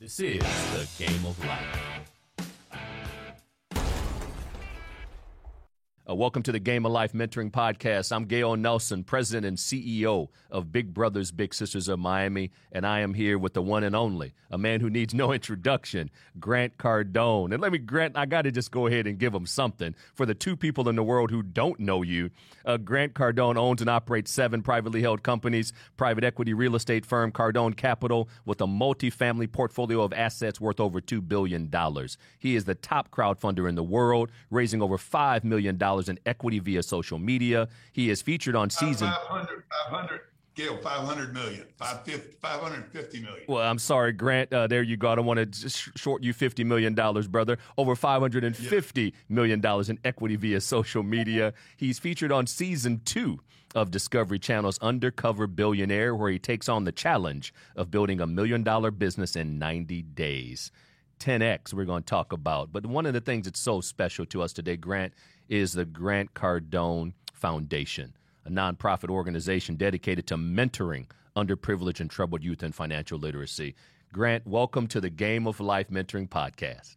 This is the game of life. Uh, welcome to the Game of Life Mentoring Podcast. I'm Gale Nelson, President and CEO of Big Brothers Big Sisters of Miami, and I am here with the one and only, a man who needs no introduction, Grant Cardone. And let me, Grant, I got to just go ahead and give him something. For the two people in the world who don't know you, uh, Grant Cardone owns and operates seven privately held companies, private equity real estate firm Cardone Capital, with a multi-family portfolio of assets worth over $2 billion. He is the top crowdfunder in the world, raising over $5 million in equity via social media. He is featured on season 500, 500, Gale, 500 million, 550, 550 million. Well, I'm sorry, Grant. Uh, there you go. I don't want to just short you $50 million, brother. Over $550 million in equity via social media. He's featured on season two of Discovery Channel's Undercover Billionaire, where he takes on the challenge of building a million dollar business in 90 days. 10X, we're going to talk about. But one of the things that's so special to us today, Grant, is the Grant Cardone Foundation, a nonprofit organization dedicated to mentoring underprivileged and troubled youth in financial literacy. Grant, welcome to the Game of Life Mentoring Podcast.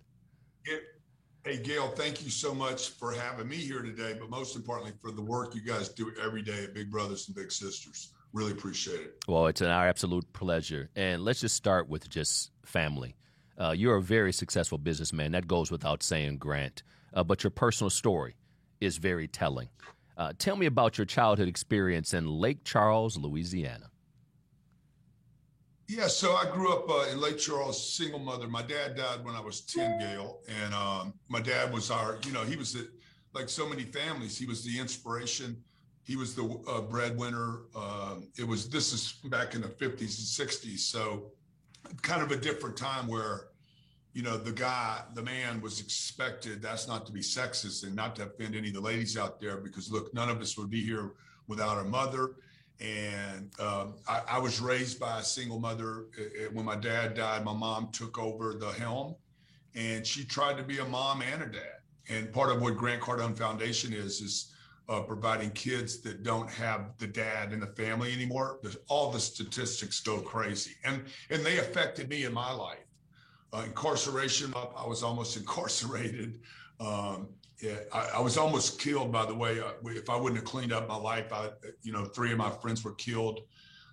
Hey, Gale, thank you so much for having me here today, but most importantly, for the work you guys do every day at Big Brothers and Big Sisters. Really appreciate it. Well, it's an our absolute pleasure. And let's just start with just family. Uh, you're a very successful businessman. That goes without saying, Grant. Uh, but your personal story is very telling. Uh, tell me about your childhood experience in Lake Charles, Louisiana. Yeah, so I grew up uh, in Lake Charles, single mother. My dad died when I was 10, Gale. And um, my dad was our, you know, he was the, like so many families, he was the inspiration. He was the uh, breadwinner. Um, it was, this is back in the 50s and 60s. So kind of a different time where, you know, the guy, the man was expected, that's not to be sexist and not to offend any of the ladies out there, because look, none of us would be here without our mother. And um, I, I, was raised by a single mother. When my dad died, my mom took over the helm and she tried to be a mom and a dad. And part of what Grant Cardone Foundation is, is uh, providing kids that don't have the dad in the family anymore. All the statistics go crazy. And, and they affected me in my life. Uh, incarceration, I was almost incarcerated. Um, yeah, I, I, was almost killed, by the way. Uh, if I wouldn't have cleaned up my life, I, you know, three of my friends were killed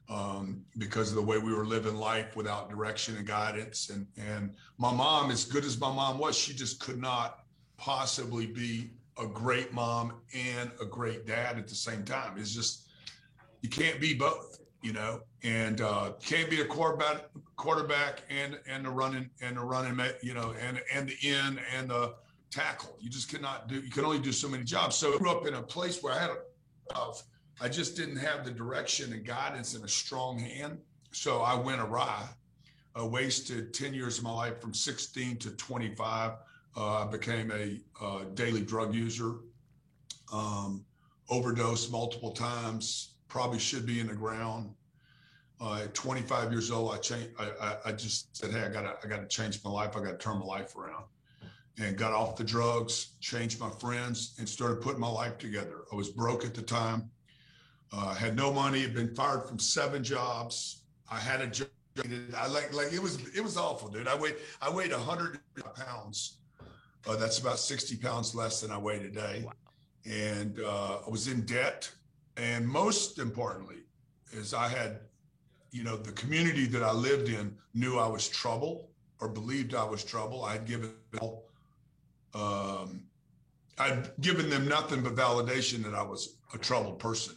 um, because of the way we were living life without direction and guidance. And and my mom, as good as my mom was, she just could not possibly be a great mom and a great dad at the same time. It's just you can't be both, you know, and uh, can't be a quarterback, quarterback and and the running and the running, you know, and and the end and the tackle. You just cannot do, you can only do so many jobs. So I grew up in a place where I had a, I just didn't have the direction and guidance and a strong hand. So I went awry. I wasted 10 years of my life from 16 to 25. Uh, I became a uh, daily drug user, um, overdosed multiple times, probably should be in the ground. Uh, at 25 years old, I changed. I, I, I just said, "Hey, I got to, I got to change my life. I got to turn my life around." and got off the drugs, changed my friends, and started putting my life together. I was broke at the time, uh, had no money, had been fired from seven jobs. I had a job. I like like it was it was awful, dude. I weighed I weighed hundred pounds. Uh, that's about sixty pounds less than I weigh today, wow. and uh, I was in debt. And most importantly, is I had, you know, the community that I lived in knew I was trouble or believed I was trouble. I had given um, I'd given them nothing but validation that I was a troubled person.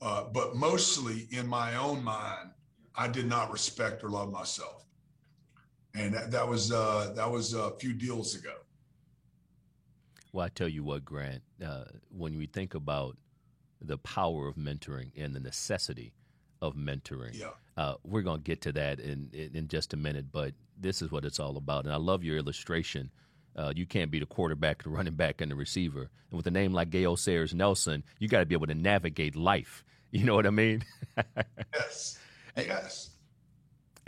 Uh, but mostly in my own mind, I did not respect or love myself. And that, that was uh, that was a few deals ago. Well, I tell you what, Grant, uh, when we think about the power of mentoring and the necessity of mentoring, yeah. Uh, we're going to get to that in, in, in just a minute. But this is what it's all about, and I love your illustration uh, you can't be the quarterback, the running back, and the receiver. And with a name like Gale Sayers Nelson, you got to be able to navigate life. You know what I mean? yes. Yes.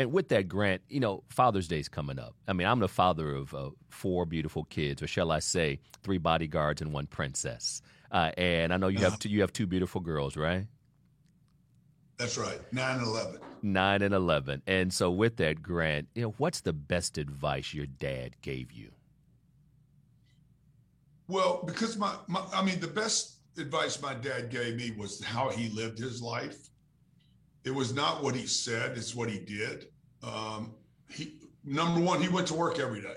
And with that, Grant, you know, Father's Day's coming up. I mean, I'm the father of uh, four beautiful kids, or shall I say, three bodyguards and one princess. Uh, and I know you have two, you have two beautiful girls, right? That's right. 9 and 11. 9 and 11. And so with that, Grant, you know, what's the best advice your dad gave you? Well, because my, my I mean, the best advice my dad gave me was how he lived his life. It was not what he said, it's what he did. Um, he number one, he went to work every day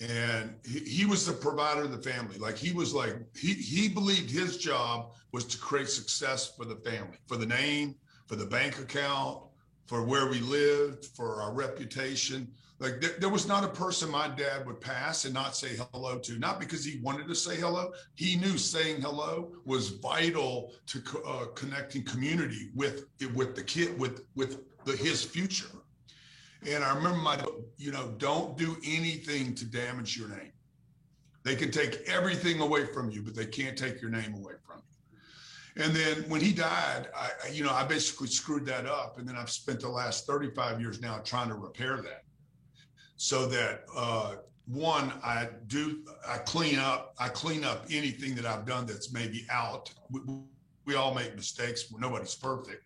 and he, he was the provider of the family like he was like he he believed his job was to create success for the family for the name for the bank account for where we lived for our reputation like there, there was not a person my dad would pass and not say hello to not because he wanted to say hello he knew saying hello was vital to uh, connecting community with with the kid with with the, his future and I remember my, you know, don't do anything to damage your name. They can take everything away from you, but they can't take your name away from you. And then when he died, I, you know, I basically screwed that up. And then I've spent the last 35 years now trying to repair that so that, uh, one, I do, I clean up, I clean up anything that I've done that's maybe out. We, we all make mistakes. Nobody's perfect.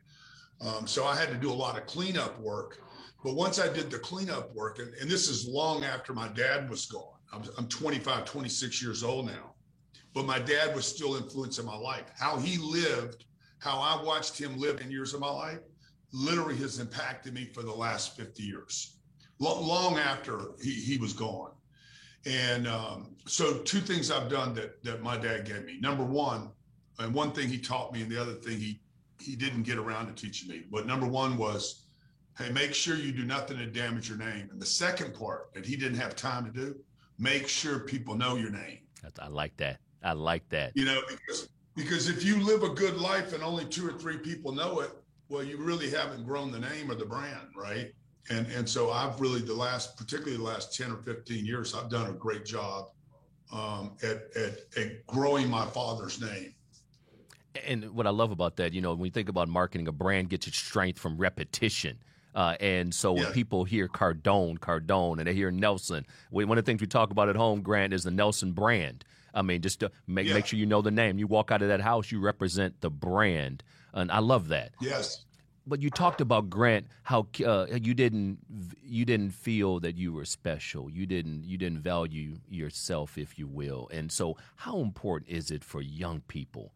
Um, so I had to do a lot of cleanup work but once I did the cleanup work, and, and this is long after my dad was gone, I'm, I'm 25, 26 years old now, but my dad was still influencing my life. How he lived, how I watched him live in years of my life, literally has impacted me for the last 50 years, long, after he, he was gone. And um, so, two things I've done that that my dad gave me. Number one, and one thing he taught me, and the other thing he he didn't get around to teaching me. But number one was hey, make sure you do nothing to damage your name. And the second part that he didn't have time to do, make sure people know your name. I like that. I like that. You know, because because if you live a good life and only two or three people know it, well, you really haven't grown the name or the brand, right? And and so I've really the last, particularly the last ten or fifteen years, I've done a great job um, at, at at growing my father's name. And what I love about that, you know, when you think about marketing, a brand gets its strength from repetition. Uh, and so when people hear Cardone, Cardone, and they hear Nelson, we, one of the things we talk about at home, Grant, is the Nelson brand. I mean, just to make yeah. make sure you know the name. You walk out of that house, you represent the brand, and I love that. Yes. But you talked about Grant, how uh, you didn't you didn't feel that you were special. You didn't you didn't value yourself, if you will. And so, how important is it for young people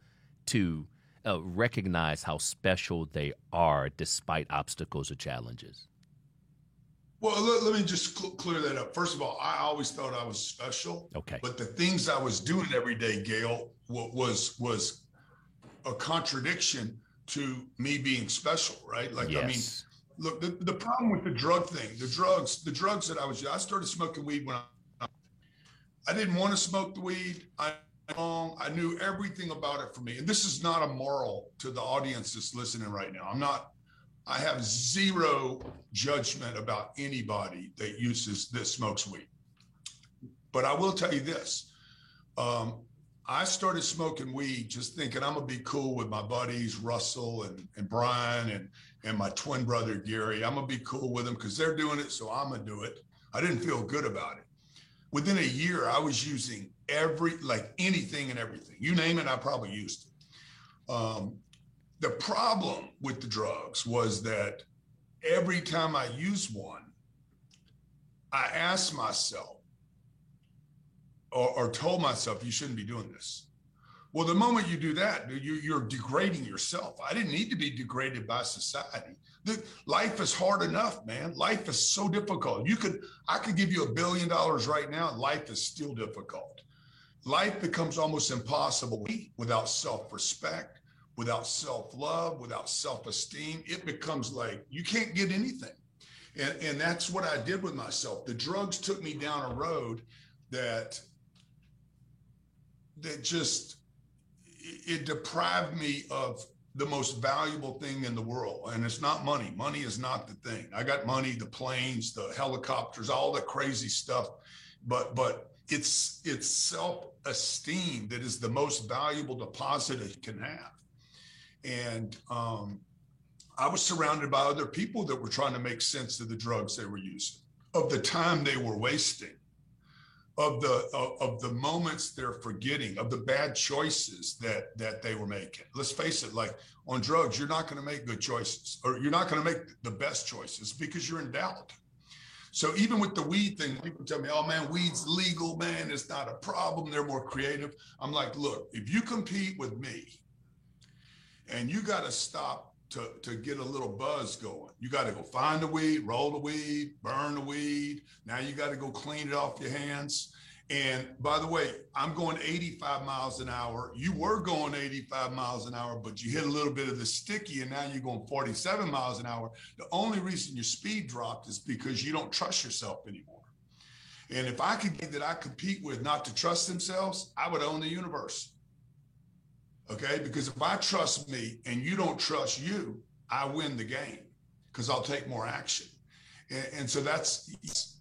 to uh, recognize how special they are despite obstacles or challenges? Well, let, let me just cl- clear that up. First of all, I always thought I was special. Okay. But the things I was doing every day, Gale, was was a contradiction to me being special, right? Like, yes. I mean, look, the, the problem with the drug thing, the drugs, the drugs that I was, I started smoking weed when I, I didn't want to smoke the weed. I. I knew everything about it for me. And this is not a moral to the audience that's listening right now. I'm not, I have zero judgment about anybody that uses that smokes weed. But I will tell you this. Um, I started smoking weed just thinking I'm gonna be cool with my buddies Russell and, and Brian and and my twin brother Gary. I'm gonna be cool with them because they're doing it, so I'm gonna do it. I didn't feel good about it. Within a year, I was using every like anything and everything. You name it, I probably used it. Um, the problem with the drugs was that every time I used one, I asked myself or, or told myself, you shouldn't be doing this. Well, the moment you do that, you, are degrading yourself. I didn't need to be degraded by society. life is hard enough, man. Life is so difficult. You could, I could give you a billion dollars right now, life is still difficult life becomes almost impossible without self respect, without self love, without self esteem. It becomes like you can't get anything. And, and that's what I did with myself. The drugs took me down a road that that just it deprived me of the most valuable thing in the world and it's not money money is not the thing i got money the planes the helicopters all the crazy stuff but but it's it's self-esteem that is the most valuable deposit it can have and um, i was surrounded by other people that were trying to make sense of the drugs they were using of the time they were wasting of the of, of, the moments they're forgetting, of the bad choices that that they were making. Let's face it, like on drugs, you're not going to make good choices, or you're not going to make the best choices because you're in doubt. So even with the weed thing, people tell me, "Oh man, weed's legal, man. It's not a problem. They're more creative." I'm like, look, if you compete with me, and you got to stop to, to get a little buzz going. You got to go find the weed, roll the weed, burn the weed. Now you got to go clean it off your hands. And by the way, I'm going 85 miles an hour. You were going 85 miles an hour, but you hit a little bit of the sticky and now you're going 47 miles an hour. The only reason your speed dropped is because you don't trust yourself anymore. And if I could get that I compete with not to trust themselves, I would own the universe. Okay. Because if I trust me and you don't trust you, I win the game because I'll take more action. And, and, so that's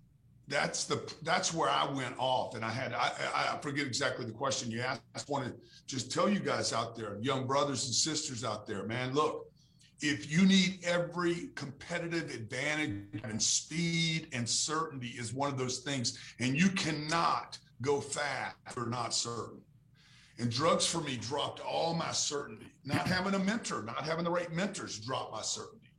that's the that's where I went off. And I had I, I forget exactly the question you asked. I just want to just tell you guys out there, young brothers and sisters out there, man, look, if you need every competitive advantage and speed and certainty is one of those things, and you cannot go fast if you're not certain. And drugs for me dropped all my certainty. Not having a mentor, not having the right mentors dropped my certainty.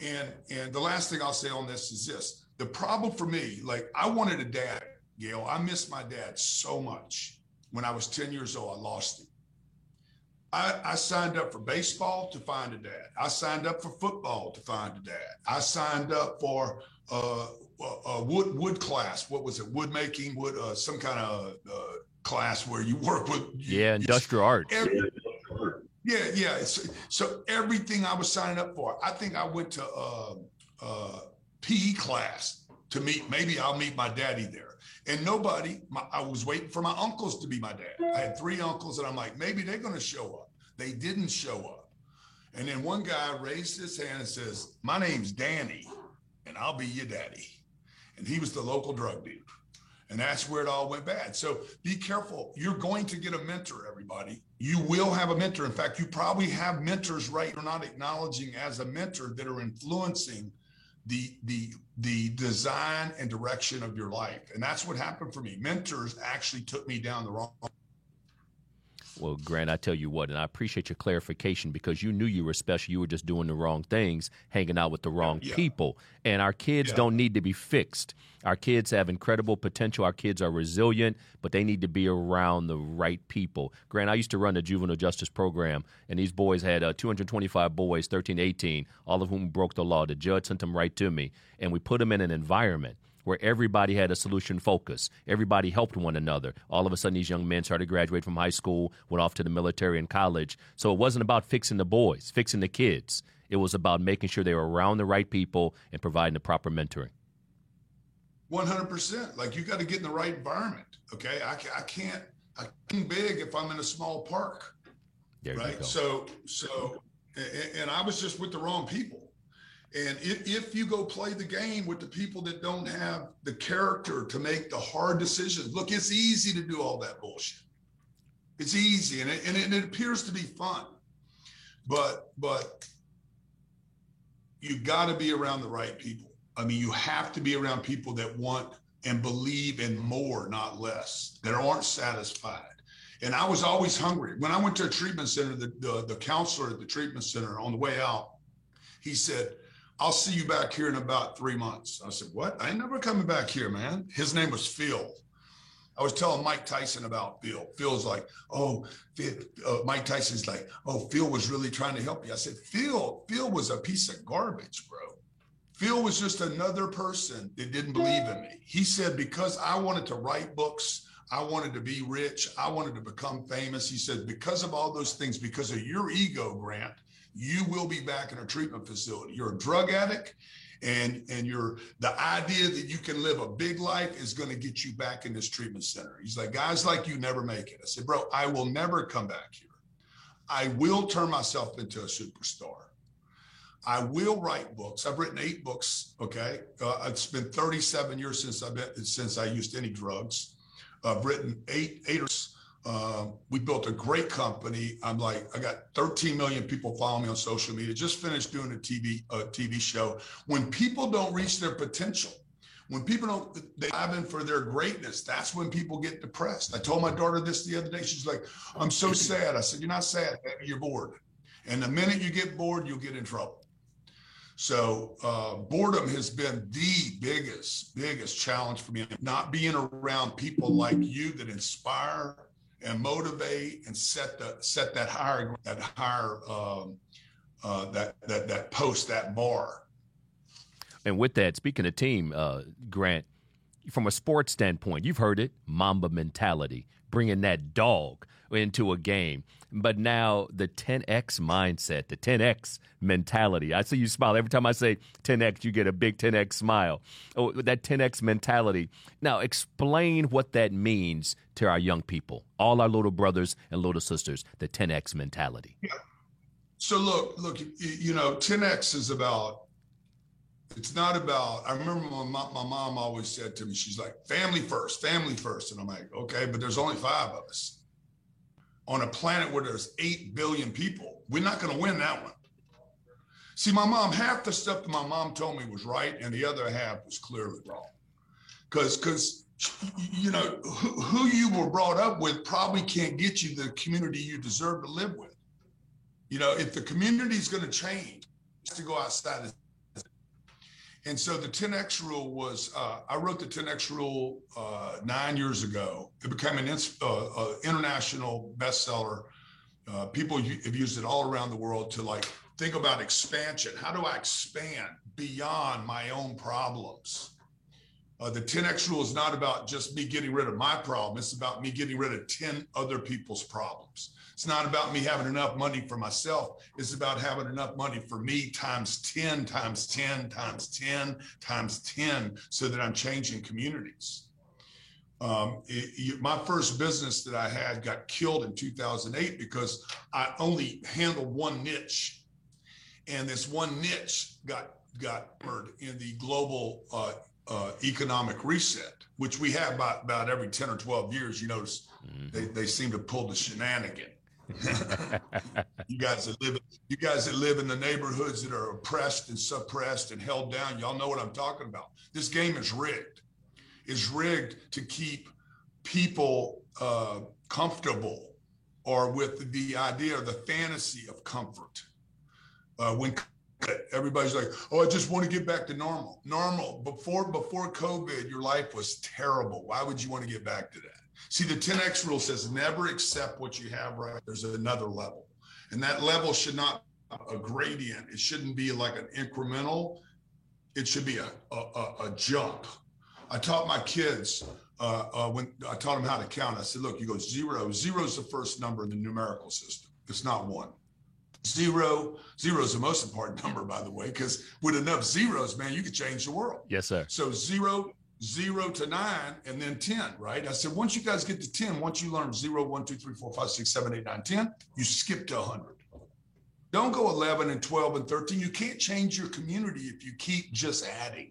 And and the last thing I'll say on this is this. The problem for me, like I wanted a dad, Gale. I missed my dad so much. When I was 10 years old, I lost him. I, I, signed up for baseball to find a dad. I signed up for football to find a dad. I signed up for uh, a, a wood wood class. What was it? Wood making, wood uh, some kind of uh, class where you work with yeah industrial art every, yeah. Yeah so everything i was signing up for i think i went to uh, uh, pe class to meet maybe i'll meet my daddy there. And nobody my, i was waiting for my uncles to be my dad. I had three uncles and i'm like maybe they're going to show up. They didn't show up. And then one guy raised his hand and says my name's danny and i'll be your daddy. And he was the local drug dealer and that's where it all went bad. So be careful. You're going to get a mentor, everybody. You will have a mentor. In fact, you probably have mentors right you're not acknowledging as a mentor that are influencing the the the design and direction of your life. And that's what happened for me. Mentors actually took me down the wrong well, Grant, I tell you what, and I appreciate your clarification because you knew you were special. You were just doing the wrong things, hanging out with the wrong yeah. people. And our kids yeah. don't need to be fixed. Our kids have incredible potential. Our kids are resilient, but they need to be around the right people. Grant, I used to run the juvenile justice program, and these boys had uh, 225 boys, 13 18, all of whom broke the law. The judge sent them right to me, and we put them in an environment where everybody had a solution focus. Everybody helped one another. All of a sudden, these young men started to graduate from high school, went off to the military and college. So it wasn't about fixing the boys, fixing the kids. It was about making sure they were around the right people and providing the proper mentoring. 100%. Like you got to get in the right environment. Okay. I, I can't, I can big if I'm in a small park. There right. So, so, and, and I was just with the wrong people. And if, if you go play the game with the people that don't have the character to make the hard decisions, look, it's easy to do all that bullshit. It's easy and it, and it, and it appears to be fun. But, but you got to be around the right people. I mean, you have to be around people that want and believe in more, not less, that aren't satisfied. And I was always hungry. When I went to a treatment center, the, the, the counselor at the treatment center on the way out, he said, I'll see you back here in about three months. I said, What? I ain't never coming back here, man. His name was Phil. I was telling Mike Tyson about Phil. Phil's like, Oh, Phil, uh, Mike Tyson's like, Oh, Phil was really trying to help you. I said, Phil, Phil was a piece of garbage, bro. Phil was just another person that didn't believe in me. He said, Because I wanted to write books, I wanted to be rich, I wanted to become famous. He said, Because of all those things, because of your ego, Grant, you will be back in a treatment facility. You're a drug addict and and you're the idea that you can live a big life is going to get you back in this treatment center. He's like, guys like you never make it. I said, bro, I will never come back here. I will turn myself into a superstar. I will write books. I've written eight books. Okay, uh, it's been 37 years since I've been since I used any drugs. I've written eight eight or uh, we built a great company. I'm like, I got 13 million people following me on social media. Just finished doing a TV a TV show. When people don't reach their potential, When people don't they in for their greatness, that's when people get depressed. I told my daughter this the other day. She's like, "I'm so sad." I said, "You're not sad. You're bored." And the minute you get bored, you'll get in trouble. So uh, boredom has been the biggest, biggest challenge for me. Not being around people like you that inspire and motivate and set the set that higher that higher um, uh, that that that post that bar. And with that, speaking of team, uh, Grant, from a sports standpoint, you've heard it, Mamba mentality, bringing that dog into a game. But now the 10x mindset, the 10x mentality. I see you smile every time I say 10x. You get a big 10x smile. Oh, that 10x mentality. Now explain what that means to our young people, all our little brothers and little sisters. The 10x mentality. Yeah. So look, look. You know, 10x is about it's not about i remember my, my mom always said to me she's like family first family first and i'm like okay but there's only five of us on a planet where there's 8 billion people. We're not going to win that one. See, my mom, half the stuff that my mom told me was right, and the other half was clearly wrong. Because, because, you know, who, you were brought up with probably can't get you the community you deserve to live with. You know, if the community is going to change, to go outside and so the 10X rule was, uh, I wrote the 10X rule uh, nine years ago. It became an uh, uh, international bestseller. Uh, people have used it all around the world to like think about expansion. How do I expand beyond my own problems? Uh, the 10X rule is not about just me getting rid of my problem. It's about me getting rid of 10 other people's problems. It's not about me having enough money for myself. It's about having enough money for me times 10, times 10, times 10, times 10, so that I'm changing communities. Um, it, my first business that I had got killed in 2008 because I only handled one niche. And this one niche got got in the global uh, uh, economic reset, which we have about, about every 10 or 12 years. You notice mm-hmm. they, they seem to pull the shenanigan. you guys that live you guys that live in the neighborhoods that are oppressed and suppressed and held down y'all know what i'm talking about this game is rigged it's rigged to keep people uh, comfortable or with the idea or the fantasy of comfort uh, when everybody's like oh i just want to get back to normal normal before before covid your life was terrible why would you want to get back to that See, the 10X rule says never accept what you have right. There's another level. And that level should not a gradient. It shouldn't be like an incremental. It should be a, a, a jump. I taught my kids uh, uh, when I taught them how to count. I said, look, you go zero. Zero is the first number in the numerical system. It's not one. Zero, zero is the most important number, by the way, because with enough zeros, man, you could change the world. Yes, sir. So zero zero to nine and then 10, right? I said, once you guys get to 10, once you learn zero, one, two, three, four, five, six, seven, eight, nine, 10, you skip to 100. Don't go 11 and 12 and 13. You can't change your community if you keep just adding.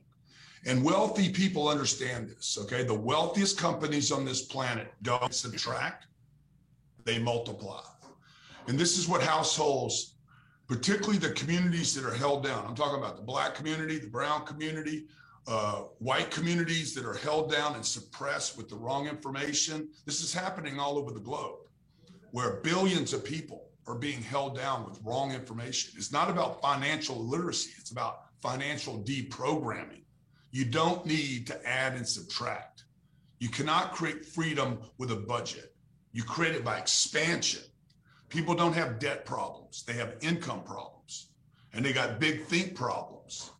And wealthy people understand this, okay? The wealthiest companies on this planet don't subtract, they multiply. And this is what households, particularly the communities that are held down, I'm talking about the black community, the brown community, uh, white communities that are held down and suppressed with the wrong information. This is happening all over the globe where billions of people are being held down with wrong information. It's not about financial literacy, it's about financial deprogramming. You don't need to add and subtract. You cannot create freedom with a budget. You create it by expansion. People don't have debt problems, they have income problems, and they got big think problems.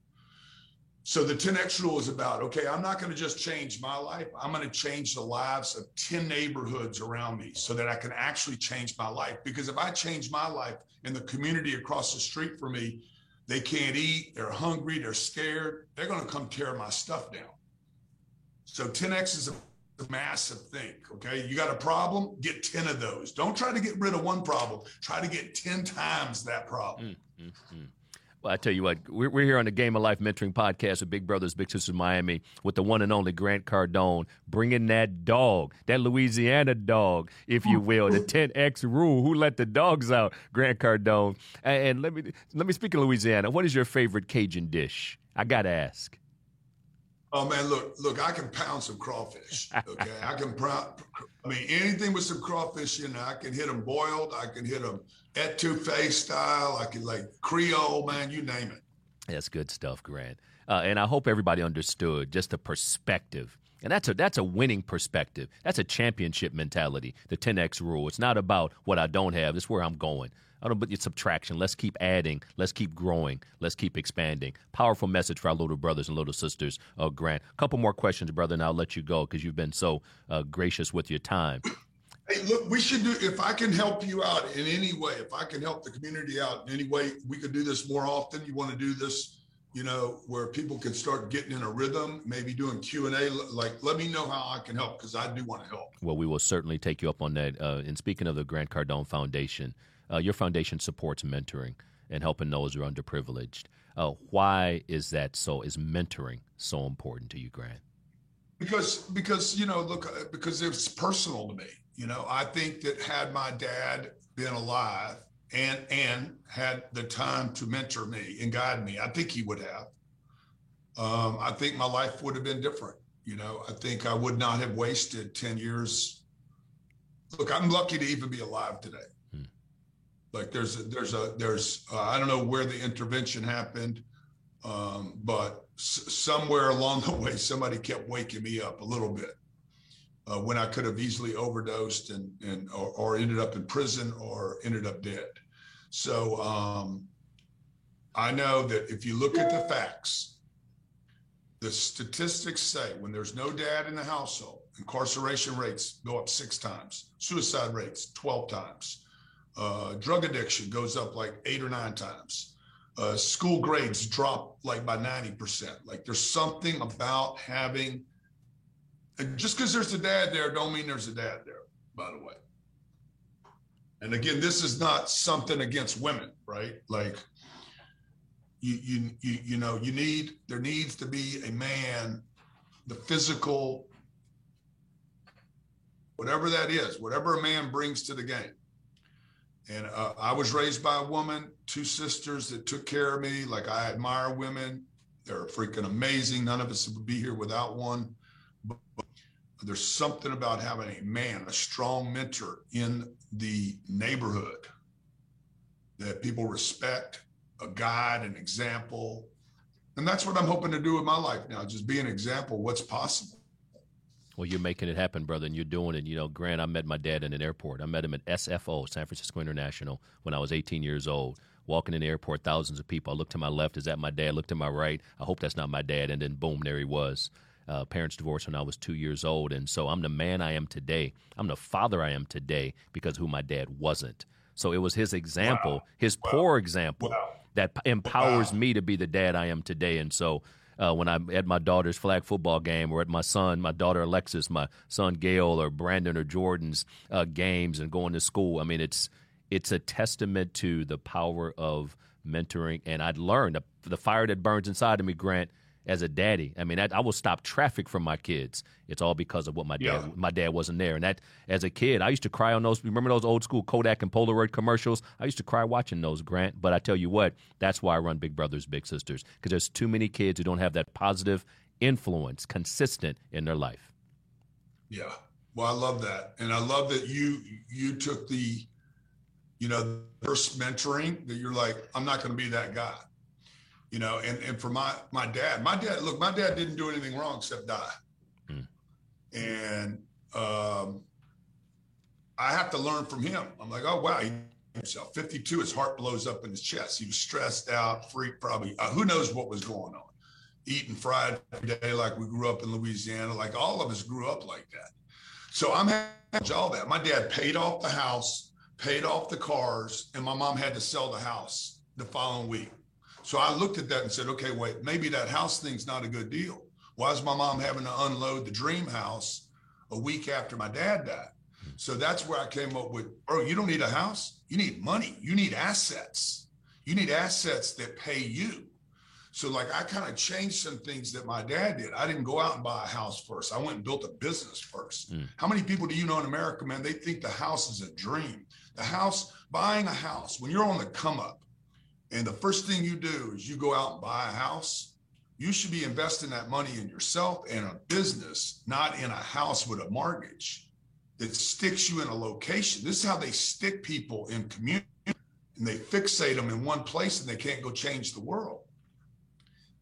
So the 10X rule is about okay, I'm not going to just change my life. I'm going to change the lives of 10 neighborhoods around me so that I can actually change my life. Because if I change my life in the community across the street from me, they can't eat, they're hungry, they're scared, they're going to come tear my stuff down. So 10X is a massive thing. Okay. You got a problem, get 10 of those. Don't try to get rid of one problem, try to get 10 times that problem. Mm-hmm. Well, I tell you what, we're, we're here on the Game of Life Mentoring Podcast with Big Brothers Big Sisters Miami with the one and only Grant Cardone, bringing that dog, that Louisiana dog, if you will, the 10X rule. Who let the dogs out? Grant Cardone. And, and let me let me speak of Louisiana. What is your favorite Cajun dish? I got to ask. Oh man, look, look, I can pound some crawfish. Okay, I can pound. I mean, anything with some crawfish in there, I can hit them boiled. I can hit them etouffee style. I can like Creole, man, you name it. That's good stuff, Grant. Uh, and I hope everybody understood just the perspective. And that's a that's a winning perspective. That's a championship mentality. The 10x rule. It's not about what I don't have. It's where I'm going. I don't put your subtraction. Let's keep adding. Let's keep growing. Let's keep expanding. Powerful message for our little brothers and little sisters. Uh, Grant, a couple more questions, brother, and I'll let you go because you've been so uh, gracious with your time. Hey, look, we should do. If I can help you out in any way, if I can help the community out in any way, we could do this more often. You want to do this, you know, where people can start getting in a rhythm, maybe doing Q and A. Like, let me know how I can help because I do want to help. Well, we will certainly take you up on that. Uh, and speaking of the Grant Cardone Foundation, uh, your foundation supports mentoring and helping those who are underprivileged. Uh, why is that so? Is mentoring so important to you, Grant? Because because you know, look, uh, because it's personal to me. You know, I think that had my dad been alive and and had the time to mentor me and guide me, I think he would have. Um, I think my life would have been different. You know, I think I would not have wasted ten years. Look, I'm lucky to even be alive today. Like there's a, there's a there's uh, I don't know where the intervention happened, um, but s- somewhere along the way somebody kept waking me up a little bit uh, when I could have easily overdosed and and or, or, ended up in prison or ended up dead. So um, I know that if you look at the facts, the statistics say when there's no dad in the household, incarceration rates go up six times, suicide rates twelve times uh, drug addiction goes up like eight or nine times. Uh, school grades drop like by 90%. Like there's something about having, and just because there's a dad there, don't mean there's a dad there, by the way. And again, this is not something against women, right? Like you, you, you, you know, you need, there needs to be a man, the physical, whatever that is, whatever a man brings to the game and uh, I was raised by a woman, two sisters that took care of me. Like I admire women. They're freaking amazing. None of us would be here without one. But there's something about having a man, a strong mentor in the neighborhood that people respect, a guide, an example. And that's what I'm hoping to do with my life now, just be an example what's possible. Well, you're making it happen, brother, and you're doing it. You know, Grant, I met my dad in an airport. I met him at SFO, San Francisco International, when I was 18 years old. Walking in the airport, thousands of people. I looked to my left, is that my dad? I looked to my right. I hope that's not my dad. And then, boom, there he was. Uh, parents divorced when I was two years old. And so I'm the man I am today. I'm the father I am today because who my dad wasn't. So it was his example, wow. his wow. poor example, wow. that empowers me to be the dad I am today. And so uh, when I'm at my daughter's flag football game or at my son, my daughter Alexis, my son Gail or Brandon or Jordan's uh, games and going to school. I mean, it's it's a testament to the power of mentoring. And I'd learned the, the fire that burns inside of me, Grant, as a daddy. I mean, I, I will stop traffic from my kids. It's all because of what my dad my dad wasn't there. And that as a kid, I used to cry on those. Remember those old school Kodak and Polaroid commercials? I used to cry watching those, Grant. But I tell you what, that's why I run Big Brothers Big Sisters because there's too many kids who don't have that positive influence consistent in their life. Yeah. Well, I love that, and I love that you you took the, you know, first mentoring that you're like, I'm not going to be that guy you know, and, and for my, my dad, my dad, look, my dad didn't do anything wrong except die. Mm. And um, I have to learn from him. I'm like, oh, wow, he himself 52, his heart blows up in his chest. He was stressed out, freak, probably, uh, who knows what was going on. Eating fried every day like we grew up in Louisiana, like all of us grew up like that. So I'm having all that. My dad paid off the house, paid off the cars, and my mom had to sell the house the following week. So I looked at that and said, okay, wait, maybe that house thing's not a good deal. Why is my mom having to unload the dream house a week after my dad died? So that's where I came up with, bro, you don't need a house. You need money. You need assets. You need assets that pay you. So like I kind of changed some things that my dad did. I didn't go out and buy a house first. I went and built a business first. Mm. How many people do you know in America, man? They think the house is a dream. The house, buying a house, when you're on the come up, and the first thing you do is you go out and buy a house, You should be investing that money in yourself and a business, not in a house with a mortgage that sticks you in a location. This is how they stick people in community and they fixate them in one place and they can't go change the world.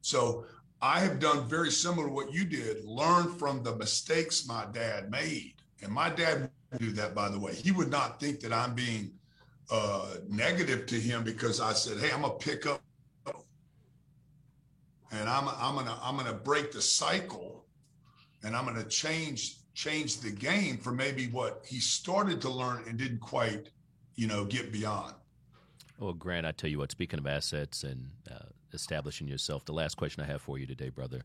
So I have done very similar to what you did, learn from the mistakes my dad made. And my dad would do that, by the way. He would not think that I'm being uh, negative to him because I said, "Hey, I'm gonna pick up, and I'm I'm gonna I'm gonna break the cycle, and I'm gonna change change the game for maybe what he started to learn and didn't quite, you know, get beyond." Well, Grant, I tell you what. Speaking of assets and uh, establishing yourself, the last question I have for you today, brother,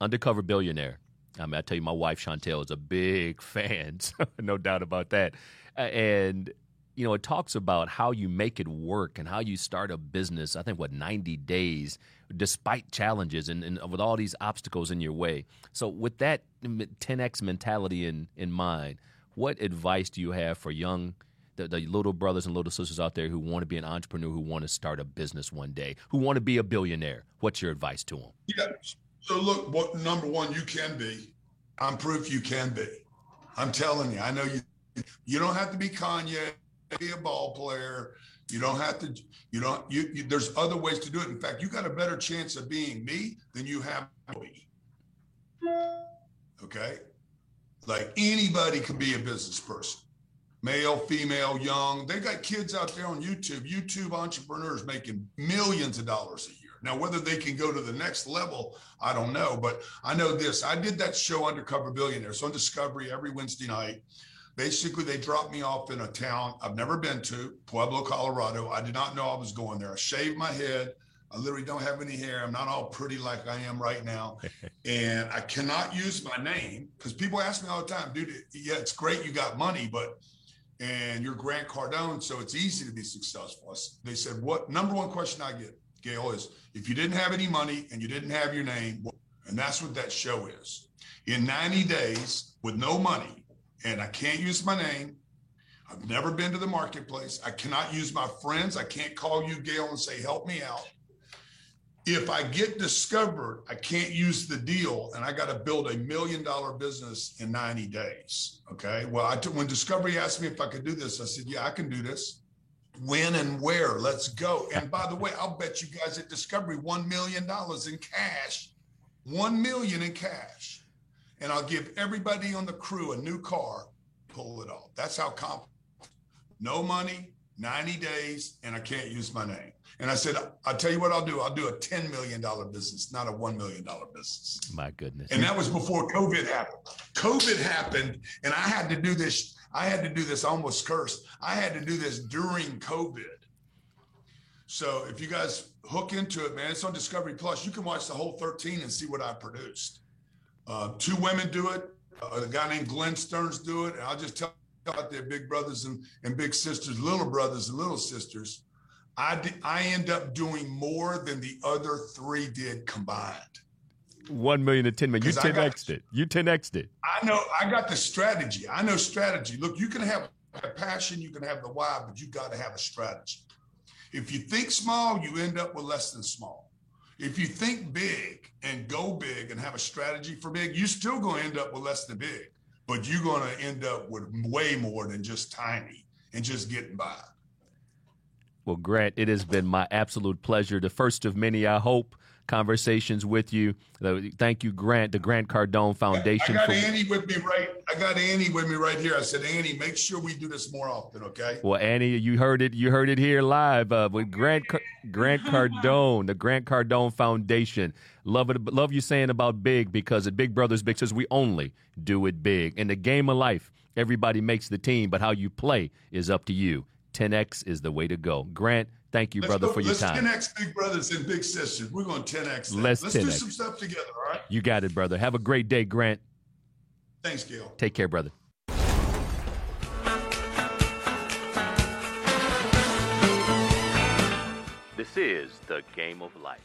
undercover billionaire. I mean, I tell you, my wife Chantel is a big fan, no doubt about that. And you know, it talks about how you make it work and how you start a business. I think what ninety days, despite challenges and, and with all these obstacles in your way. So, with that 10x mentality in in mind, what advice do you have for young? The, the little brothers and little sisters out there who want to be an entrepreneur, who want to start a business one day, who want to be a billionaire. What's your advice to them? Yeah. So look, what number one you can be. I'm proof you can be. I'm telling you. I know you. You don't have to be Kanye be a ball player. You don't have to. You don't. You, you, There's other ways to do it. In fact, you got a better chance of being me than you have me. Okay, like anybody can be a business person, male, female, young. They got kids out there on YouTube. YouTube entrepreneurs making millions of dollars a year. Now, whether they can go to the next level, I don't know. But I know this. I did that show Undercover Billionaires on Discovery every Wednesday night. Basically, they dropped me off in a town I've never been to, Pueblo, Colorado. I did not know I was going there. I shaved my head. I literally don't have any hair. I'm not all pretty like I am right now. and I cannot use my name because people ask me all the time, dude, yeah, it's great you got money, but and you're Grant Cardone, so it's easy to be successful. They said, what number one question I get, Gale, is if you didn't have any money and you didn't have your name, and that's what that show is. In 90 days with no money, and I can't use my name. I've never been to the marketplace. I cannot use my friends. I can't call you, Gale, and say, help me out. If I get discovered, I can't use the deal and I got to build a million dollar business in 90 days. Okay. Well, I when Discovery asked me if I could do this, I said, yeah, I can do this. When and where? Let's go. And by the way, I'll bet you guys at Discovery $1 million in cash, 1 million in cash and I'll give everybody on the crew a new car, pull it off. That's how confident. No money, 90 days, and I can't use my name. And I said, I'll tell you what I'll do. I'll do a $10 million business, not a $1 million business. My goodness. And that was before COVID happened. COVID happened, and I had to do this. I had to do this almost cursed. I had to do this during COVID. So if you guys hook into it, man, it's on Discovery Plus. You can watch the whole 13 and see what I produced. Uh, two women do it. Uh, a guy named Glenn Stearns do it. And I'll just tell out there, big brothers and, and big sisters, little brothers and little sisters. I, I end up doing more than the other three did combined. One million to ten million. You 10x it. You 10x it. I know. I got the strategy. I know strategy. Look, you can have a passion, you can have the why, but you got to have a strategy. If you think small, you end up with less than small. If you think big and go big and have a strategy for big, you're still going to end up with less than big, but you're going to end up with way more than just tiny and just getting by. Well, Grant, it has been my absolute pleasure. The first of many, I hope conversations with you. Thank you, Grant, the Grant Cardone Foundation. I got for- Annie with me right. I got Annie with me right here. I said, Annie, make sure we do this more often, okay? Well, Annie, you heard it. You heard it here live uh, with Grant Grant Cardone, the Grant Cardone Foundation. Love it. Love you saying about big because at Big Brothers Big says we only do it big. In the game of life, everybody makes the team, but how you play is up to you. 10x is the way to go. Grant, Thank you, let's brother, go, for your time. Let's 10x big brothers and big sisters. We're going 10x. That. Let's, let's 10X. do some stuff together, all right? You got it, brother. Have a great day, Grant. Thanks, Gale. Take care, brother. This is the game of life.